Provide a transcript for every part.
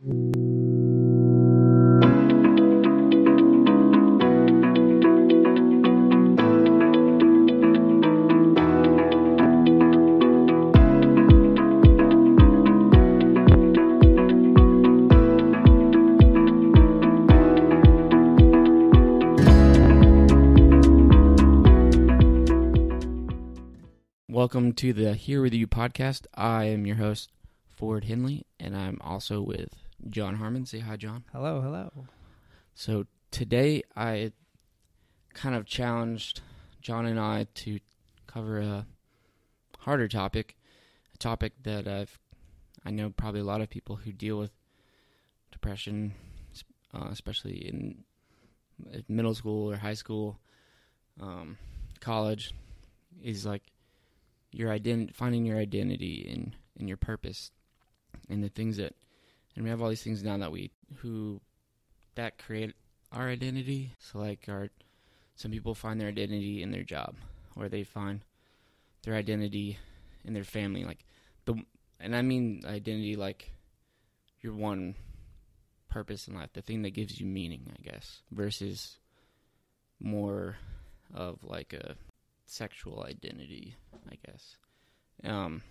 Welcome to the Here With You podcast. I am your host, Ford Henley, and I'm also with John Harmon. Say hi, John. Hello, hello. So today I kind of challenged John and I to cover a harder topic, a topic that I've I know probably a lot of people who deal with depression, uh, especially in middle school or high school, um, college, is like your ident- finding your identity and and your purpose and the things that and we have all these things now that we who that create our identity so like our some people find their identity in their job or they find their identity in their family like the and i mean identity like your one purpose in life the thing that gives you meaning i guess versus more of like a sexual identity, I guess. Um,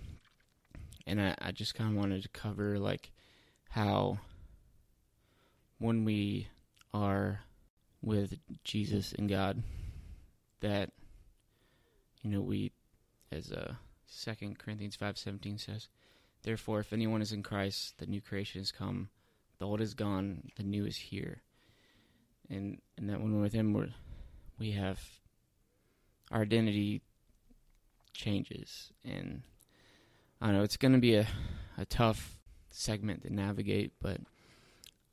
and I, I just kind of wanted to cover like how when we are with Jesus and God, that you know we, as uh, Second Corinthians five seventeen says, therefore if anyone is in Christ, the new creation has come, the old is gone, the new is here, and and that when we're with Him, we we have our identity changes. And I don't know it's going to be a a tough segment to navigate but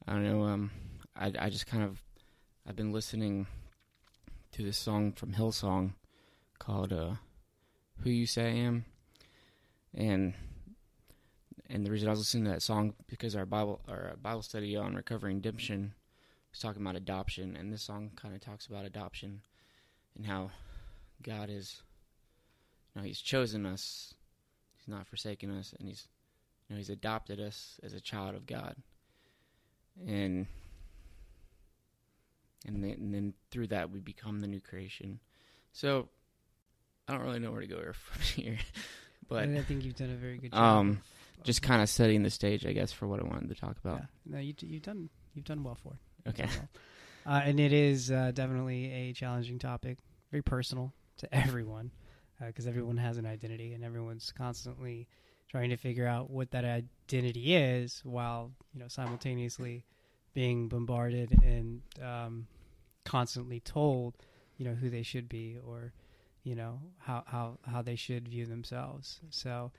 I don't know um I I just kind of I've been listening to this song from Hillsong called uh Who You Say I Am and and the reason I was listening to that song because our Bible our Bible study on recovering redemption was talking about adoption and this song kind of talks about adoption and how God is, you know, He's chosen us. He's not forsaken us, and He's, you know, He's adopted us as a child of God. And and then, and then through that we become the new creation. So I don't really know where to go from here, but I think you've done a very good job. Um, just kind of setting the stage, I guess, for what I wanted to talk about. Yeah. No, you, you've done you've done well for it. Okay. Well. Uh, and it is uh, definitely a challenging topic, very personal to everyone because uh, everyone has an identity and everyone's constantly trying to figure out what that identity is while you know simultaneously being bombarded and um, constantly told you know who they should be or you know how how how they should view themselves. So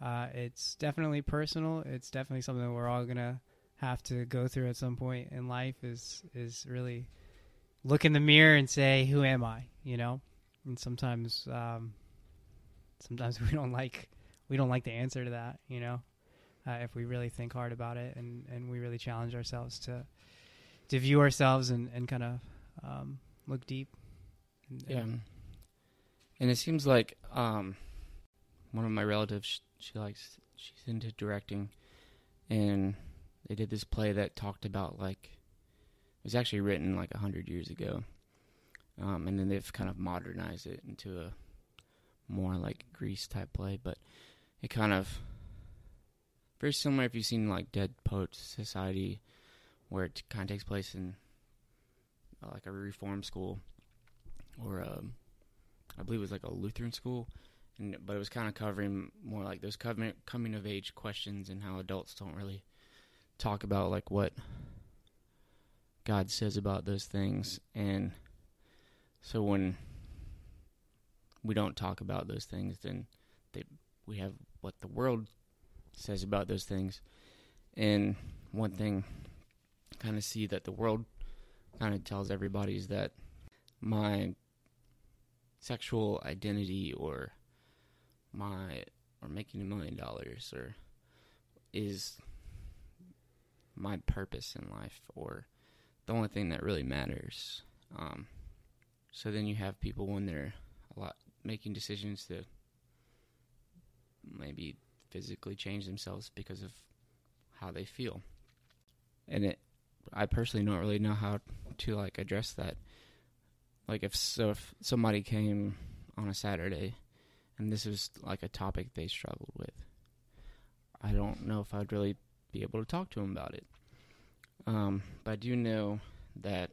uh, it's definitely personal. It's definitely something that we're all gonna have to go through at some point in life is is really look in the mirror and say who am i? you know? And sometimes um, sometimes we don't like we don't like the answer to that you know uh, if we really think hard about it and and we really challenge ourselves to to view ourselves and and kind of um, look deep and, yeah. And it seems like um, one of my relatives she, she likes she's into directing. And they did this play that talked about like it was actually written like a hundred years ago. Um, and then they've kind of modernized it into a more like Grease type play, but it kind of very similar if you've seen like Dead Poets Society, where it kind of takes place in uh, like a reform school, or um, I believe it was like a Lutheran school, and but it was kind of covering more like those coming coming of age questions and how adults don't really talk about like what God says about those things and so when we don't talk about those things, then they, we have what the world says about those things. And one thing kind of see that the world kind of tells everybody is that my sexual identity or my or making a million dollars or is my purpose in life or the only thing that really matters. Um, so then you have people when they're a lot making decisions to maybe physically change themselves because of how they feel. and it I personally don't really know how to like address that. Like if so if somebody came on a Saturday and this was like a topic they struggled with, I don't know if I'd really be able to talk to them about it. Um, but I do know that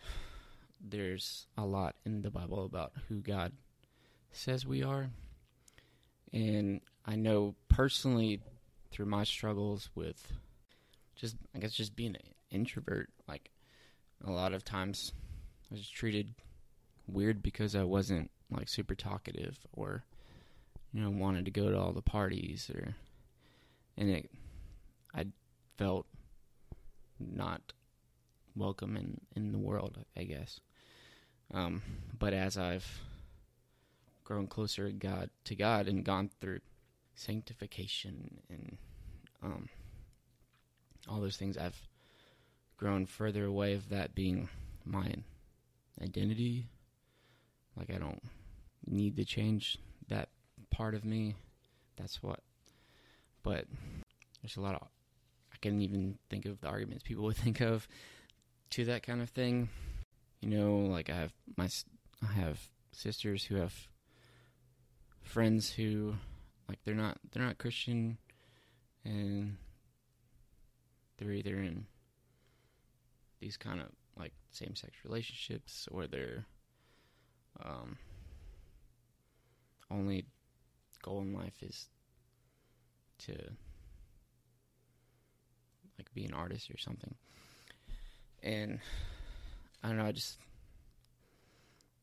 there's a lot in the Bible about who God says we are. And I know personally through my struggles with just, I guess, just being an introvert, like a lot of times I was treated weird because I wasn't like super talkative or, you know, wanted to go to all the parties or, and it, I felt not welcome in, in the world, I guess. Um, but as I've grown closer to God, to God and gone through sanctification and um, all those things, I've grown further away of that being my identity. Like I don't need to change that part of me. That's what. But there's a lot of I can't even think of the arguments people would think of to that kind of thing. You know, like I have my I have sisters who have friends who like they're not they're not Christian and they're either in these kind of like same sex relationships or they're um only goal in life is to like be an artist or something. And I don't know, I just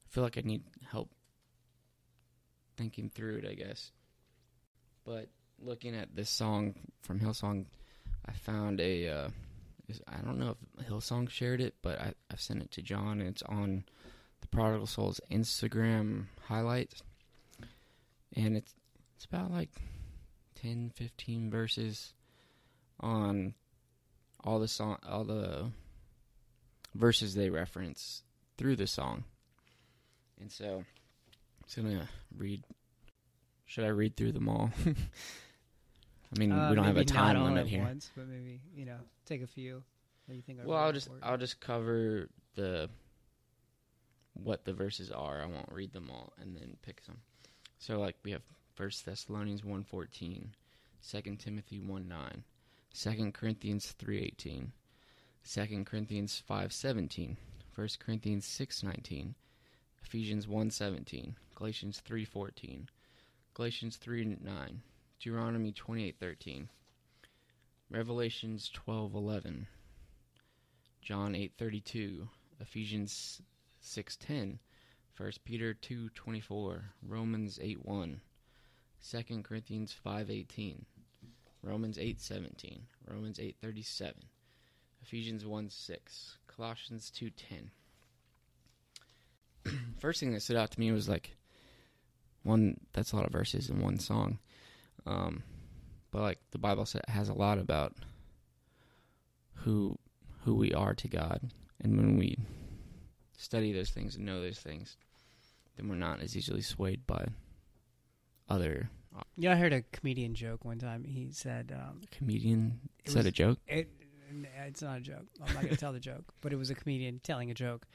feel like I need help thinking through it, I guess. But looking at this song from Hillsong, I found a. Uh, I don't know if Hillsong shared it, but I, I've sent it to John, and it's on the Prodigal Souls Instagram highlights. And it's it's about like 10, 15 verses on all the song, all the verses they reference through the song. And so I'm gonna read. Should I read through them all? I mean, Uh, we don't have a time all limit at here. Once, but maybe you know, take a few that you think Well, really I'll just important. I'll just cover the what the verses are. I won't read them all and then pick some. So like we have First Thessalonians 1:14, 2 Timothy 1:9, 2 Corinthians 3:18, 2 Corinthians 5:17, 1 Corinthians 6:19, Ephesians 1:17, Galatians 3:14, Galatians 3:9, Deuteronomy 28:13, Revelations 12:11, John 8:32, Ephesians 6:10, 1 Peter 2:24, Romans 8:1, 2 Corinthians 5:18, Romans 8:17, Romans 8:37, Ephesians 1:6, Colossians 2:10. First thing that stood out to me was like one that's a lot of verses in one song. Um, but like the Bible has a lot about who who we are to God, and when we study those things and know those things, then we're not as easily swayed by other. Yeah, I heard a comedian joke one time. He said, um, Comedian said a joke? "It, it's not a joke. I'm not going to tell the joke, but it was a comedian telling a joke,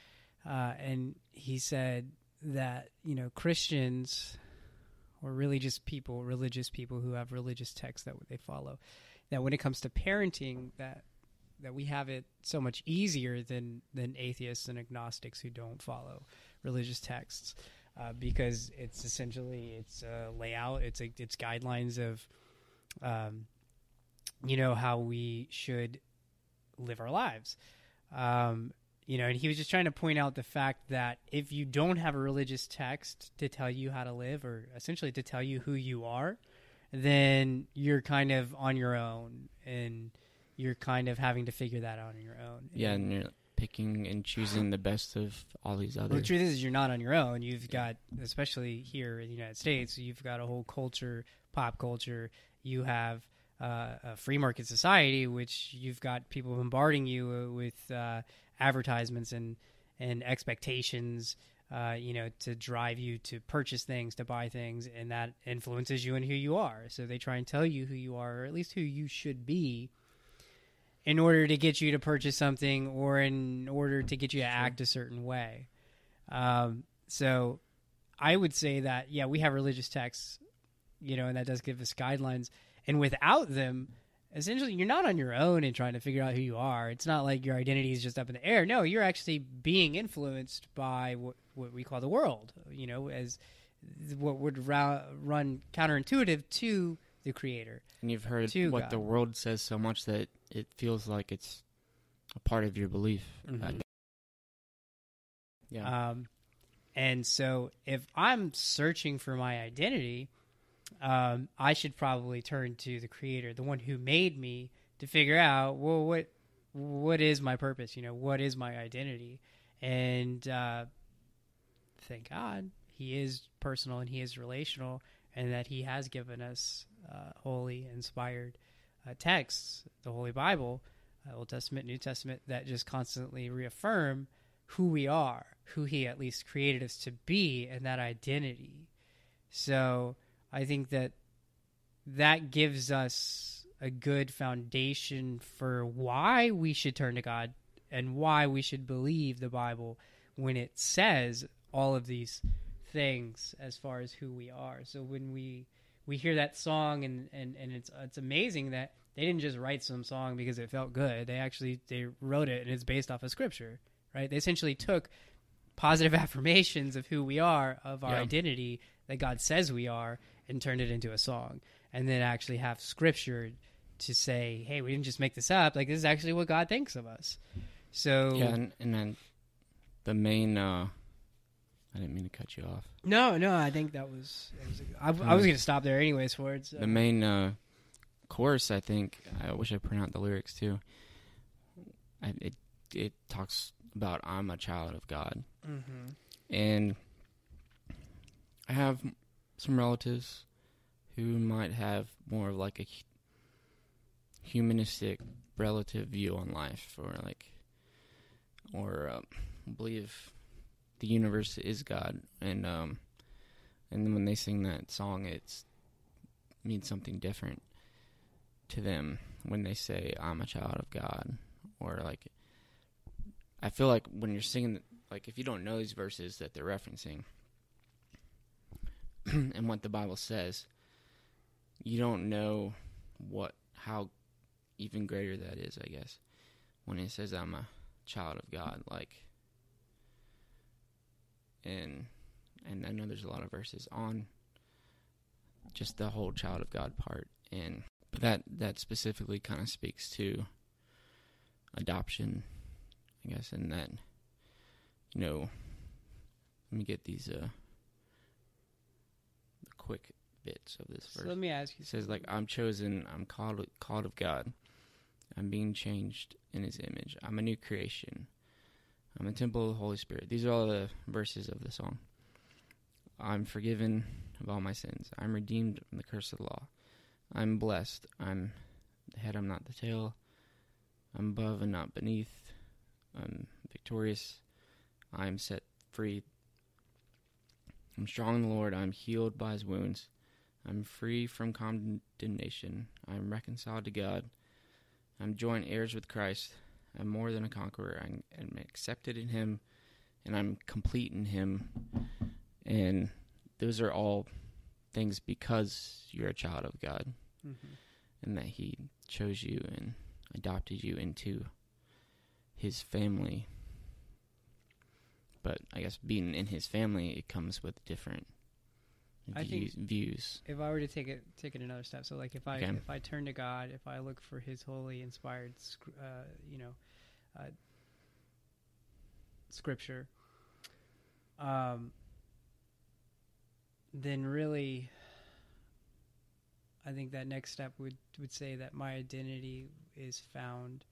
uh, and he said that you know Christians or really just people, religious people who have religious texts that they follow, that when it comes to parenting, that that we have it so much easier than than atheists and agnostics who don't follow religious texts uh, because it's essentially it's a layout it's a, it's guidelines of um, you know how we should live our lives. Um, you know and he was just trying to point out the fact that if you don't have a religious text to tell you how to live or essentially to tell you who you are then you're kind of on your own and you're kind of having to figure that out on your own Yeah, and you're picking and choosing the best of all these well, other. the truth is, you're not on your own. You've got, especially here in the United States, you've got a whole culture, pop culture. You have uh, a free market society, which you've got people bombarding you uh, with uh, advertisements and and expectations. Uh, you know, to drive you to purchase things, to buy things, and that influences you and who you are. So they try and tell you who you are, or at least who you should be. in order to get you to purchase something or in order to get you to act a certain way. Um, so I would say that yeah, we have religious texts, you know, and that does give us guidelines. And without them, essentially, you're not on your own in trying to figure out who you are. It's not like your identity is just up in the air. No, you're actually being influenced by what what we call the world. You know, as what would ra- run counterintuitive to the creator. And you've heard what God. the world says so much that it feels like it's a part of your belief. Mhm. Uh, yeah. Um, and so if I'm searching for my identity, um, I should probably turn to the creator, the one who made me, to figure out well what what is my purpose? You know, what is my identity? And uh, thank God he is personal and he is relational, and that he has given us uh, holy, inspired uh, texts, the Holy Bible, uh, Old Testament, New Testament, that just constantly reaffirm who we are, who he at least created us to be, and that identity. So I think that that gives us a good foundation for why we should turn to God and why we should believe the Bible when it says all of these things as far as who we are. So when we we hear that song and, and, and it's it's amazing that they didn't just write some song because it felt good. They actually they wrote it and it's based off of scripture, right? They essentially took positive affirmations of who we are, of our Yeah. identity that God says we are, and turned it into a song. And then actually have scripture to say, hey, we didn't just make this up. Like, this is actually what God thinks of us. So, yeah, and, and then the main. Uh, I didn't mean to cut you off. no, no, I think that was, that was I, I was going to stop there anyways for it. So. The main uh, chorus, I think. I wish I printed out the lyrics too. I, it it talks about I'm a child of God, Mhm. and I have some relatives who might have more of like a humanistic relative view on life, or like, or uh, believe the universe is God, and um, and then when they sing that song, it's means something different to them when they say I'm a child of God, or like, I feel like when you're singing, like if you don't know these verses that they're referencing and what the Bible says, you don't know what how even greater that is, I guess. When it says I'm a child of God, like and and I know there's a lot of verses on just the whole child of God part and but that that specifically kind of speaks to adoption, I guess, and that you know let me get these uh quick bits of this verse. So let me ask you. It says like I'm chosen, I'm called called of God. I'm being changed in his image. I'm a new creation. I'm a temple of the Holy Spirit. These are all the verses of the song. I'm forgiven of all my sins. I'm redeemed from the curse of the law. I'm blessed. I'm the head, I'm not the tail. I'm above and not beneath. I'm victorious. I'm set free. I'm strong in the Lord. I'm healed by his wounds. I'm free from condemnation. I'm reconciled to God. I'm joint heirs with Christ. I'm more than a conqueror. I'm, I'm accepted in Him, and I'm complete in Him. And those are all things because you're a child of God, Mhm. and that He chose you and adopted you into His family. But I guess being in His family, it comes with different I think- views. views. if I were to take it take it another step, so like if I Okay. if I turn to God, if I look for His holy inspired, uh, you know, uh, scripture, um, then really, I think that next step would would say that my identity is found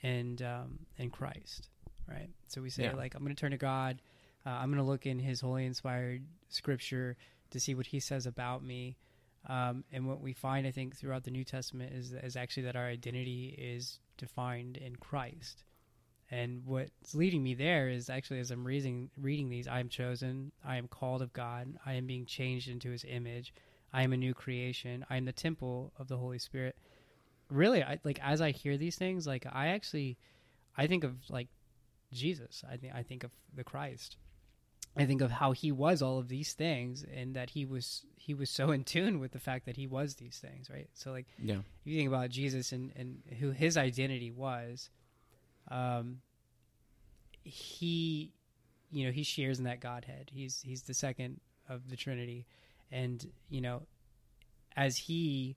in um, in Christ, right? So we say Yeah. like I'm going to turn to God. Uh, I'm going to look in His holy inspired scripture to see what he says about me. Um, and what we find, I think, throughout the New Testament is, is actually that our identity is defined in Christ. And what's leading me there is actually as I'm reading reading these, I am chosen, I am called of God, I am being changed into His image, I am a new creation, I am the temple of the Holy Spirit. really, I, like as I hear these things, like I actually, I think of like Jesus. I think I think of the Christ. I think of how he was all of these things, and that he was he was so in tune with the fact that he was these things, right? So like, Yeah. if you think about Jesus and and who his identity was, um, he, you know, he shares in that Godhead. He's he's the second of the Trinity, and you know, as he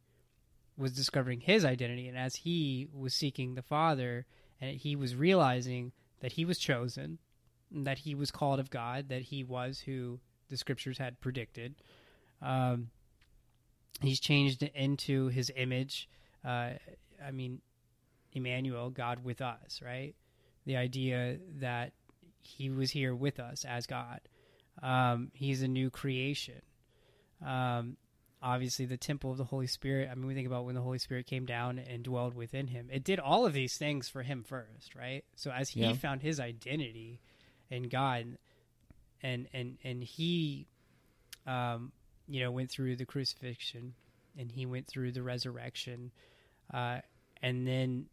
was discovering his identity, and as he was seeking the Father, and he was realizing that he was chosen, that he was called of God, that he was who the Scriptures had predicted. Um, he's changed into his image. Uh, I mean, Emmanuel, God with us, right? The idea that he was here with us as God. Um, he's a new creation. Um, obviously, the temple of the Holy Spirit. I mean, we think about when the Holy Spirit came down and dwelled within him. It did all of these things for him first, right? So as he Yeah. found his identity in God, and and and he, um, you know, went through the crucifixion, and he went through the resurrection, uh, and then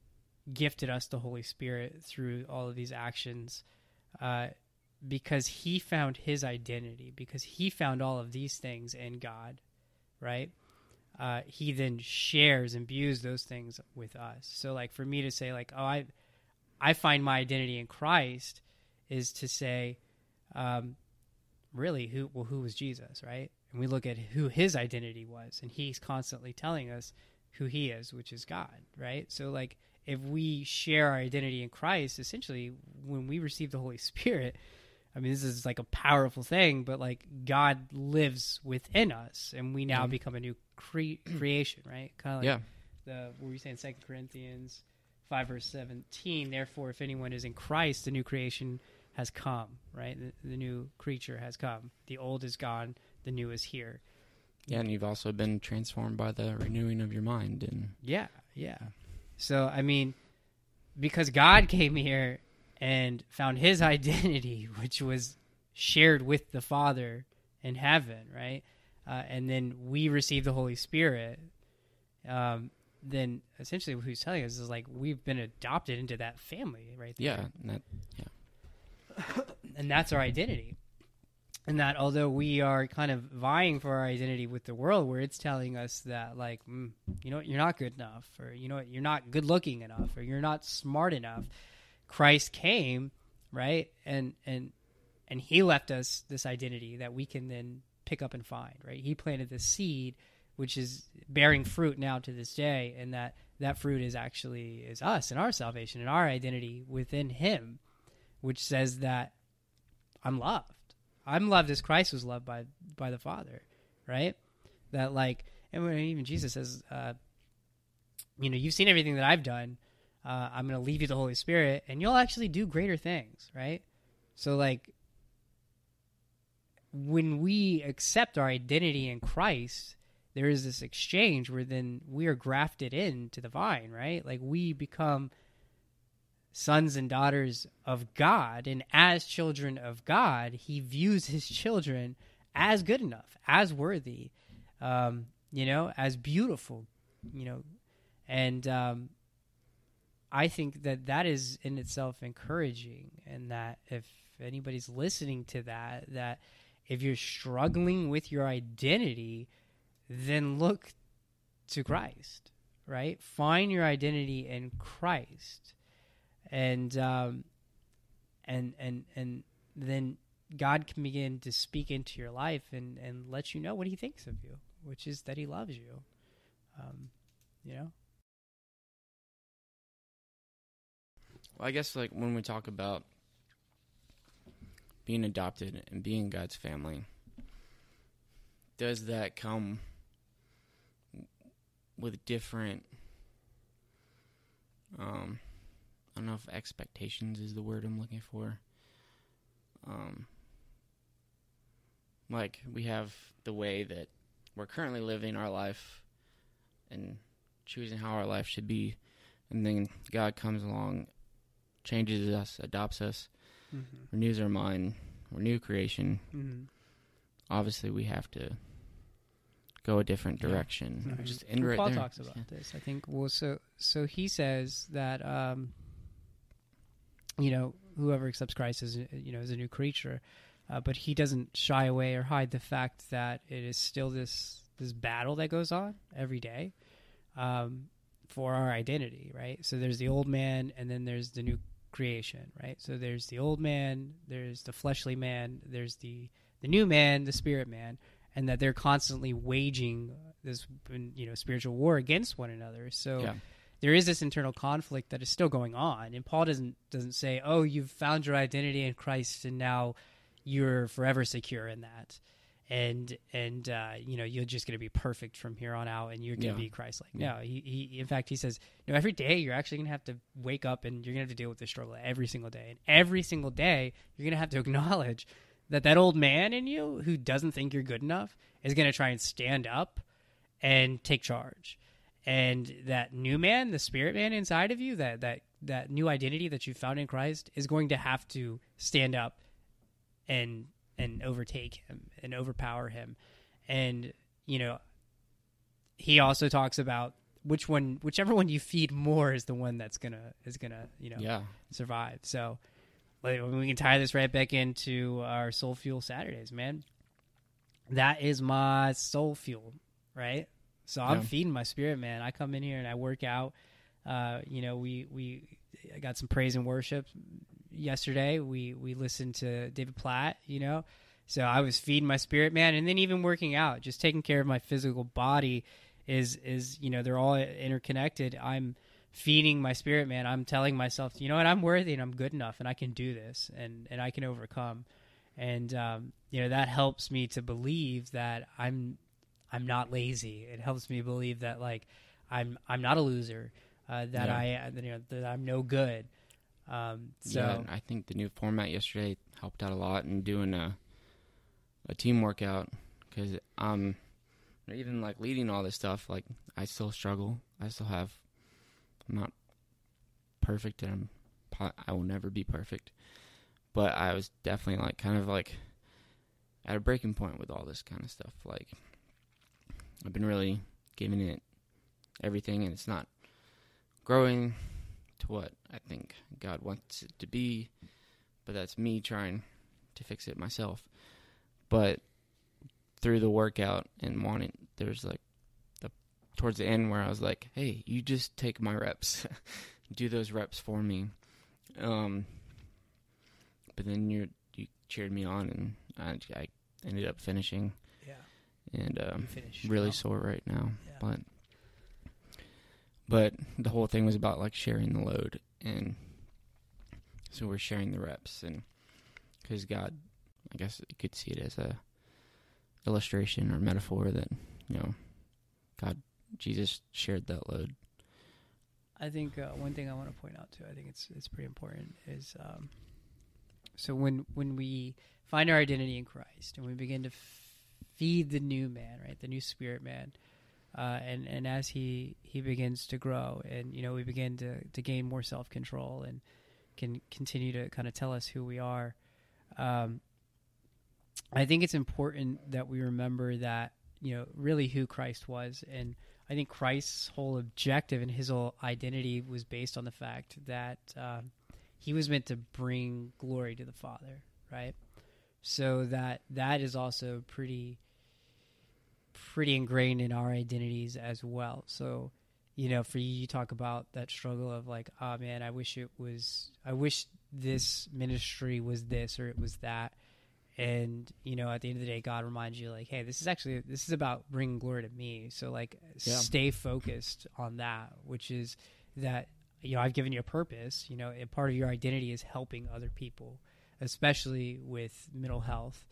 gifted us the Holy Spirit through all of these actions, uh, because he found his identity, because he found all of these things in God, right? Uh, he then shares, and imbues those things with us. So, like for me to say, like, oh, I, I find my identity in Christ, is to say, um, really, who well, who was Jesus, right? And we look at who his identity was, and he's constantly telling us who he is, which is God, right? So, like, if we share our identity in Christ, essentially, when we receive the Holy Spirit, I mean, this is like a powerful thing, but like God lives within us, and we now Mhm. become a new cre- creation, right? Kind of like yeah. the what were you saying, Second Corinthians five verse seventeen. Therefore, if anyone is in Christ, the new creation has come, right? The, the new creature has come. The old is gone. The new is here. Yeah, and you've also been transformed by the renewing of your mind, and Yeah, yeah. So I mean, because God came here and found His identity, which was shared with the Father in heaven, right? Uh, and then we receive the Holy Spirit. Um, then essentially, what He's telling us is like we've been adopted into that family, right? there. yeah, and that, and that's our identity. And that although we are kind of vying for our identity with the world, where it's telling us that, like, mm, you know what, you're not good enough, or you know what, you're not good looking enough, or you're not smart enough. Christ came, right, and and and He left us this identity that we can then pick up and find, right. He planted this seed, which is bearing fruit now to this day, and that that fruit is actually is us and our salvation and our identity within Him which says that I'm loved. I'm loved as Christ was loved by by the Father, right? That like, and even Jesus says, uh, you know, you've seen everything that I've done. Uh, I'm going to leave you the Holy Spirit, and you'll actually do greater things, right? So like, when we accept our identity in Christ, there is this exchange where then we are grafted into the vine, right? Like we become sons and daughters of God, and as children of God, He views His children as good enough, as worthy, um, you know, as beautiful, you know, and um, I think that that is in itself encouraging, and that if anybody's listening to that, that if you're struggling with your identity, then look to Christ, right? Find your identity in Christ and um, and and and then God can begin to speak into your life and and let you know what He thinks of you, which is that He loves you. Um, you know, I guess like when we talk about being adopted and being God's family, does that come with different? Um, I don't know if expectations is the word I'm looking for. Um, like we have the way that we're currently living our life and choosing how our life should be, and then God comes along, changes us, adopts us, mm-hmm. renews our mind, we're new creation. Mm-hmm. Obviously, we have to go a different Yeah. direction. Mhm. Just end Well, right Paul there. talks about Yeah. this. I think. Well, so so he says that um, you know whoever accepts Christ is you know is a new creature, uh, but he doesn't shy away or hide the fact that it is still this this battle that goes on every day um, for our identity, right? So there's the old man, and then there's the new creation, right? So there's the old man, there's the fleshly man, there's the the new man, the spirit man, and that they're constantly waging this you know spiritual war against one another. So Yeah. there is this internal conflict that is still going on, and Paul doesn't doesn't say, "Oh, you've found your identity in Christ, and now you're forever secure in that." And and uh, you know you're just going to be perfect from here on out, and you're going to Yeah. be Christ-like. Yeah. No, he, he in fact he says, no, every day you're actually going to have to wake up, and you're going to have to deal with this struggle every single day, and every single day you're going to have to acknowledge that that old man in you who doesn't think you're good enough is going to try and stand up and take charge and that new man the spirit man inside of you that that that new identity that you found in christ is going to have to stand up and and overtake him and overpower him and you know he also talks about which one whichever one you feed more is the one that's gonna is gonna you know Yeah. survive. So like, we can tie this right back into our soul fuel Saturdays, man. That is my soul fuel, right? So I'm Yeah. feeding my spirit, man. I come in here and I work out. Uh, you know, we we I got some praise and worship yesterday. We we listened to David Platt, you know. So I was feeding my spirit, man, and then even working out, just taking care of my physical body is is you know they're all interconnected. I'm feeding my spirit, man. I'm telling myself, you know what, I'm worthy and I'm good enough, and I can do this, and and I can overcome, and um, you know that helps me to believe that I'm I'm not lazy. It helps me believe that like I'm I'm not a loser, uh, that Yeah. I that, you know that I'm no good. Um, so yeah, I think the new format yesterday helped out a lot in doing a a team workout because um even like leading all this stuff like I still struggle. I still have I'm not perfect and I'm I will never be perfect. But I was definitely like kind of like at a breaking point with all this kind of stuff. Like I've been really giving it everything and it's not growing to what I think God wants it to be, but that's me trying to fix it myself. But through the workout and wanting, there's like the towards the end where I was like, "Hey, you just take my reps, do those reps for me." Um, but then you you cheered me on, and I, I ended up finishing, yeah, and um, really well. sore right now. Yeah. But but the whole thing was about like sharing the load, and so we're sharing the reps, and because God, I guess you could see it as a illustration or metaphor that you know, God, Jesus shared that load. I think uh, one thing I want to point out too, I think it's it's pretty important is um, so when when we find our identity in Christ and we begin to f- feed the new man, right, the new spirit man, uh, and and as he he begins to grow and you know we begin to to gain more self control and can continue to kind of tell us who we are. Um, I think it's important that we remember that you know really who Christ was and I think Christ's whole objective and his whole identity was based on the fact that um, he was meant to bring glory to the Father, right? So that that is also pretty pretty ingrained in our identities as well. So, you know, for you, you talk about that struggle of like, oh man, I wish it was, I wish this ministry was this or it was that and you know at the end of the day god reminds you like hey this is actually this is about bringing glory to me so like Yeah. stay focused on that which is that you know i've given you a purpose you know and part of your identity is helping other people especially with mental health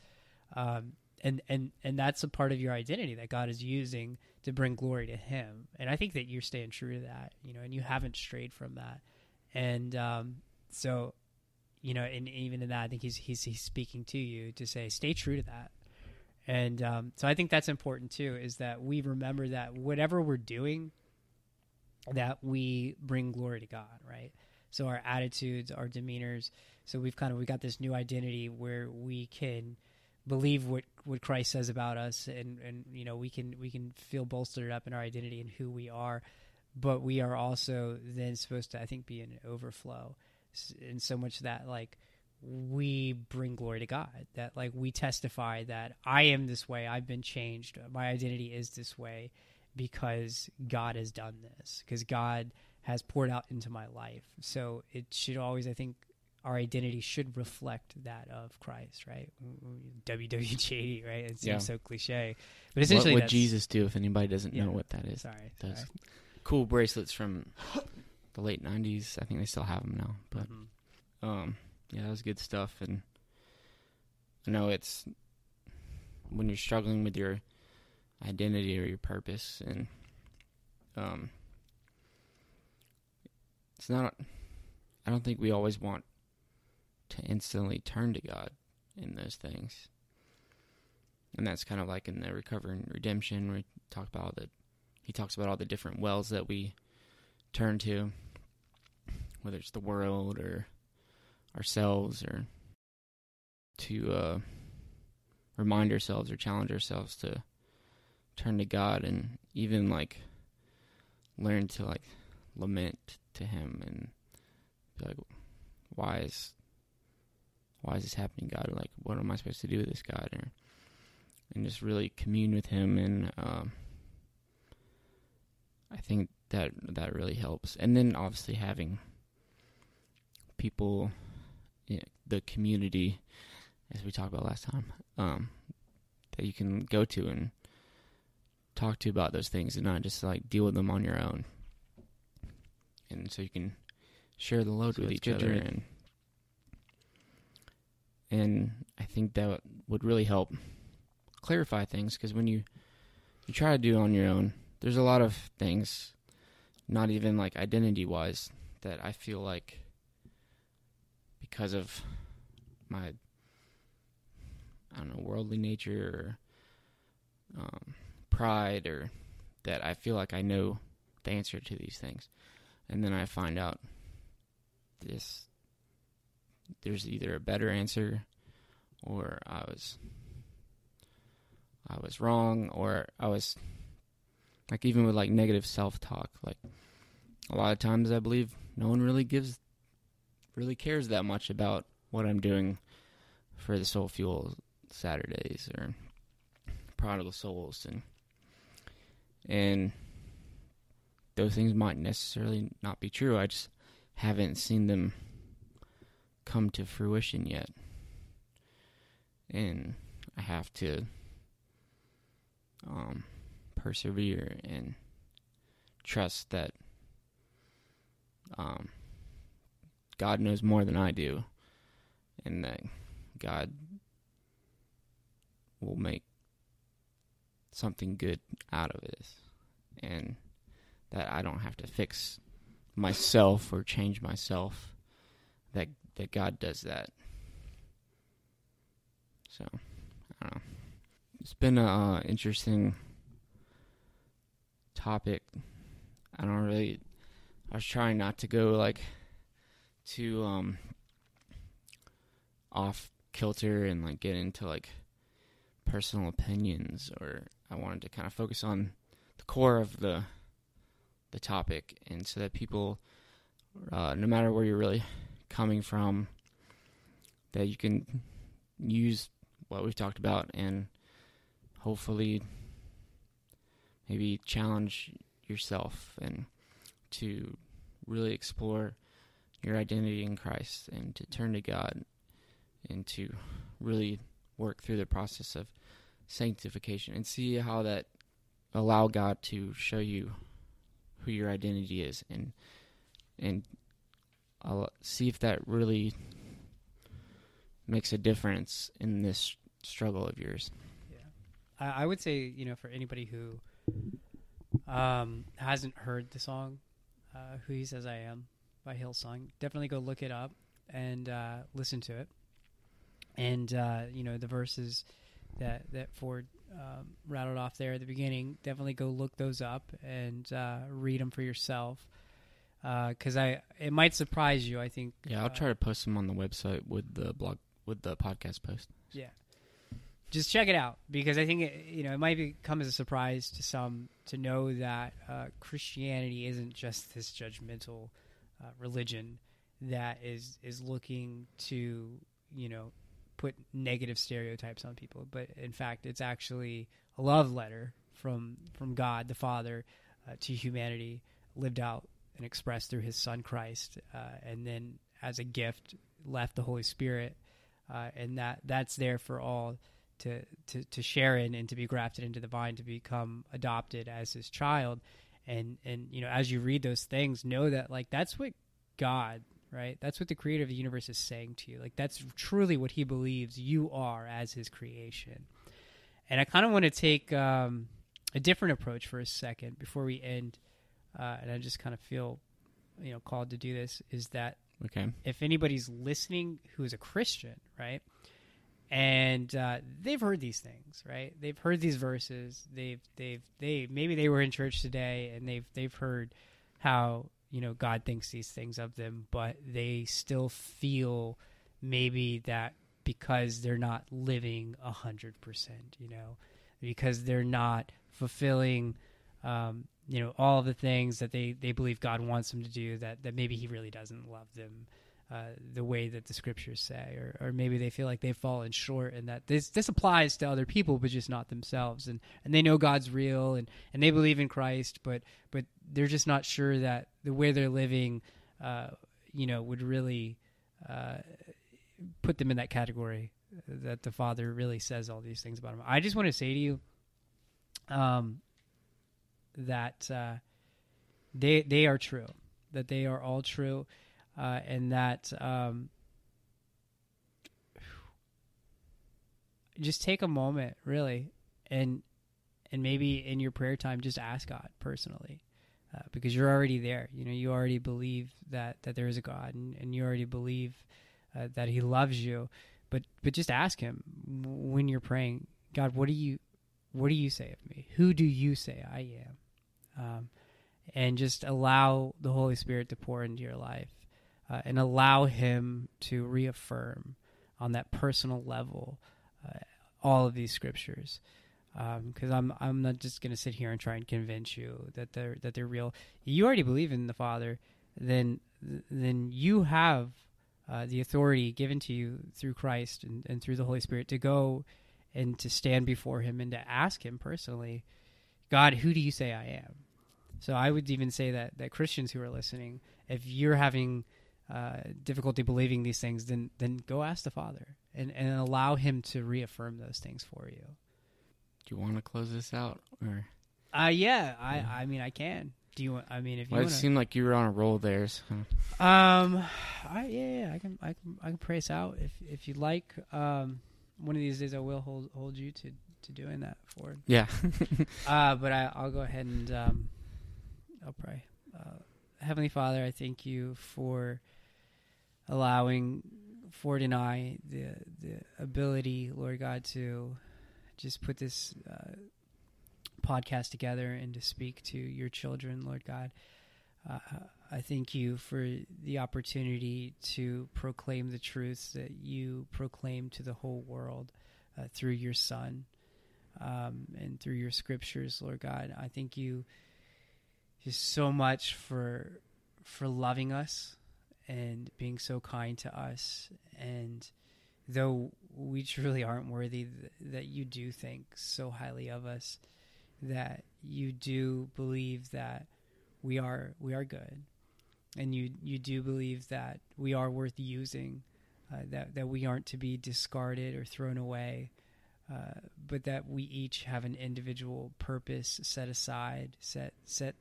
um, and and and that's a part of your identity that god is using to bring glory to him and i think that you're staying true to that you know and you haven't strayed from that and um, so you know, and even in that, I think he's he's he's speaking to you to say, stay true to that. And um, so I think that's important too, is that we remember that whatever we're doing, that we bring glory to God, right? So our attitudes, our demeanors. So we've kind of we got this new identity where we can believe what what Christ says about us, and and you know we can we can feel bolstered up in our identity and who we are, but we are also then supposed to I think be in an overflow, in so much that like we bring glory to God. That like we testify that I am this way. I've been changed. My identity is this way because God has done this. Because God has poured out into my life. So it should always, I think, our identity should reflect that of Christ, right? WWJD, right? It seems Yeah. so cliche, but essentially, what would Jesus do if anybody doesn't Yeah. know what that is? Sorry, Those sorry. cool bracelets from the late '90s. I think they still have them now, but Mhm. um, yeah, that was good stuff. And I know it's when you're struggling with your identity or your purpose, and um, it's not. I don't think we always want to instantly turn to God in those things. And that's kind of like in the recovering redemption we talk about that he talks about all the different wells that we turn to, whether it's the world or ourselves or to uh, remind ourselves or challenge ourselves to turn to God and even like learn to like lament to him and be like why is why is this happening God? Like what am I supposed to do with this God? Or and just really commune with him. And um I think that that really helps. And then obviously having people you know, the community as we talked about last time um that you can go to and talk to about those things and not just like deal with them on your own. And so you can share the load So with each good other and and I think that would really help clarify things because when you you try to do on your own, there's a lot of things, not even like identity wise, that I feel like because of my I don't know worldly nature or um, pride or that I feel like I know the answer to these things, and then I find out this there's either a better answer or I was I was wrong or I was like even with like negative self-talk like a lot of times I believe no one really gives really cares that much about what I'm doing for the Soul Fuel Saturdays or Prodigal Souls and and those things might necessarily not be true. I just haven't seen them come to fruition yet. And I have to um, persevere and trust that um, God knows more than I do, and that God will make something good out of this, and that I don't have to fix myself or change myself. That that God does that. So, I don't know. It's been an uh, interesting topic. I don't really. I was trying not to go like too um off kilter and like get into like personal opinions or I wanted to kind of focus on the core of the the topic and so that people uh, no matter where you're really coming from that you can use what we've talked about and hopefully maybe challenge yourself and to really explore your identity in Christ and to turn to God and to really work through the process of sanctification and see how that allow God to show you who your identity is and and I'll see if that really makes a difference in this struggle of yours. I, I would say, you know, for anybody who um, hasn't heard the song uh, "Who He Says I Am" by Hillsong, definitely go look it up and uh, listen to it. And uh, you know, the verses that that Ford um, rattled off there at the beginning, definitely go look those up and uh, read them for yourself. Because I, it might surprise you. I think. Yeah, I'll uh, try to post them on the website with the blog with the podcast post. Yeah. just check it out because I think it, you know it might be, come as a surprise to some to know that uh, Christianity isn't just this judgmental uh, religion that is is looking to you know put negative stereotypes on people, but in fact it's actually a love letter from from God the Father uh, to humanity, lived out and expressed through His Son Christ, uh, and then as a gift left the Holy Spirit, uh, and that that's there for all to, to to share in and to be grafted into the vine, to become adopted as His child, and and you know as you read those things, know that like that's what God right? That's what the creator of the universe is saying to you. Like that's truly what he believes you are as his creation. And I kind of want to take um, a different approach for a second before we end. Uh, and I just kind of feel, you know, called to do this. Is that Okay. if anybody's listening who is a Christian, right? And uh, they've heard these things, right? They've heard these verses. They've they've they maybe they were in church today and they've they've heard how you know God thinks these things of them, but they still feel maybe that because they're not living a hundred percent, you know, because they're not fulfilling, um, you know, all the things that they they believe God wants them to do. That that maybe He really doesn't love them. Uh, the way that the scriptures say, or, or maybe they feel like they've fallen short, and that this this applies to other people, but just not themselves, and and they know God's real, and and they believe in Christ, but but they're just not sure that the way they're living, uh, you know, would really uh, put them in that category that the Father really says all these things about them. I just want to say to you, um, that uh, they they are true, that they are all true uh, and that um, just take a moment really and and maybe in your prayer time just ask god personally uh, because you're already there. You know you already believe that that there is a god and, and you already believe uh, that he loves you but but just ask him when you're praying god what do you what do you say of me? Who do you say i am? Um, and just allow the holy spirit to pour into your life uh, and allow him to reaffirm on that personal level uh, all of these scriptures. Because um, I'm I'm not just going to sit here and try and convince you that they're that they're real. You already believe in the Father, then then you have uh, the authority given to you through Christ and, and through the Holy Spirit to go and to stand before Him and to ask Him personally, God, who do you say I am? So I would even say that that Christians who are listening, if you're having uh, difficulty believing these things, then then go ask the Father and, and allow Him to reaffirm those things for you. Do you want to close this out, or? Uh, yeah, I I mean I can. Do you want? I mean, if you Well, it want seemed like you were on a roll there. So. um, I yeah, yeah, I can I can I can pray us out if if you'd like. Um, one of these days I will hold hold you to to doing that for. Yeah. Uh, but I, I'll go ahead and um, I'll pray. Uh, Heavenly Father, I thank you for allowing Ford and I the the ability, Lord God, to just put this uh, podcast together and to speak to your children, Lord God. Uh, I thank you for the opportunity to proclaim the truths that you proclaim to the whole world uh, through your Son um, and through your scriptures, Lord God. I thank you just so much for for loving us and being so kind to us. And though we truly aren't worthy, th- that you do think so highly of us, that you do believe that we are we are good, and you you do believe that we are worth using, uh, that that we aren't to be discarded or thrown away. Uh, but that we each have an individual purpose set aside, set set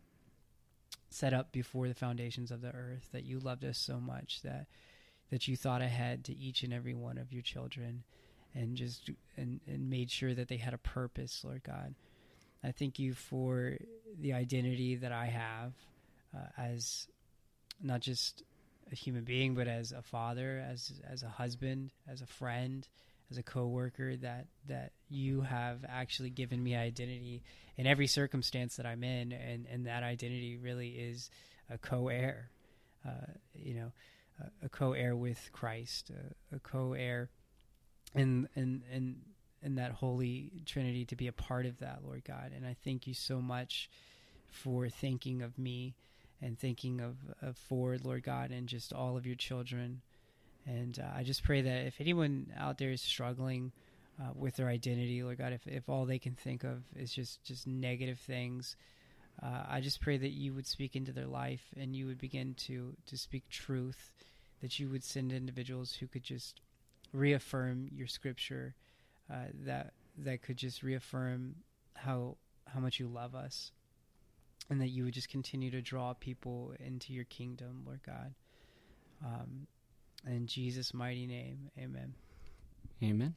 set up before the foundations of the earth. That you loved us so much that that you thought ahead to each and every one of your children, and just and and made sure that they had a purpose, Lord God. I thank you for the identity that I have uh, as not just a human being, but as a father, as as a husband, as a friend, as a coworker. That that you have actually given me identity in every circumstance that I'm in, and and that identity really is a co-heir. Uh, you know, a, a co-heir with Christ, a, a co-heir, and and and in that holy Trinity to be a part of that, Lord God. And I thank you so much for thinking of me and thinking of, of Ford, Lord God, and just all of your children. And uh, I just pray that if anyone out there is struggling uh, with their identity, Lord God, if, if all they can think of is just, just negative things, uh, I just pray that you would speak into their life and you would begin to, to speak truth, that you would send individuals who could just reaffirm your scripture, uh, that that could just reaffirm how how much you love us, and that you would just continue to draw people into your kingdom, Lord God. Um, in Jesus' mighty name, Amen. Amen.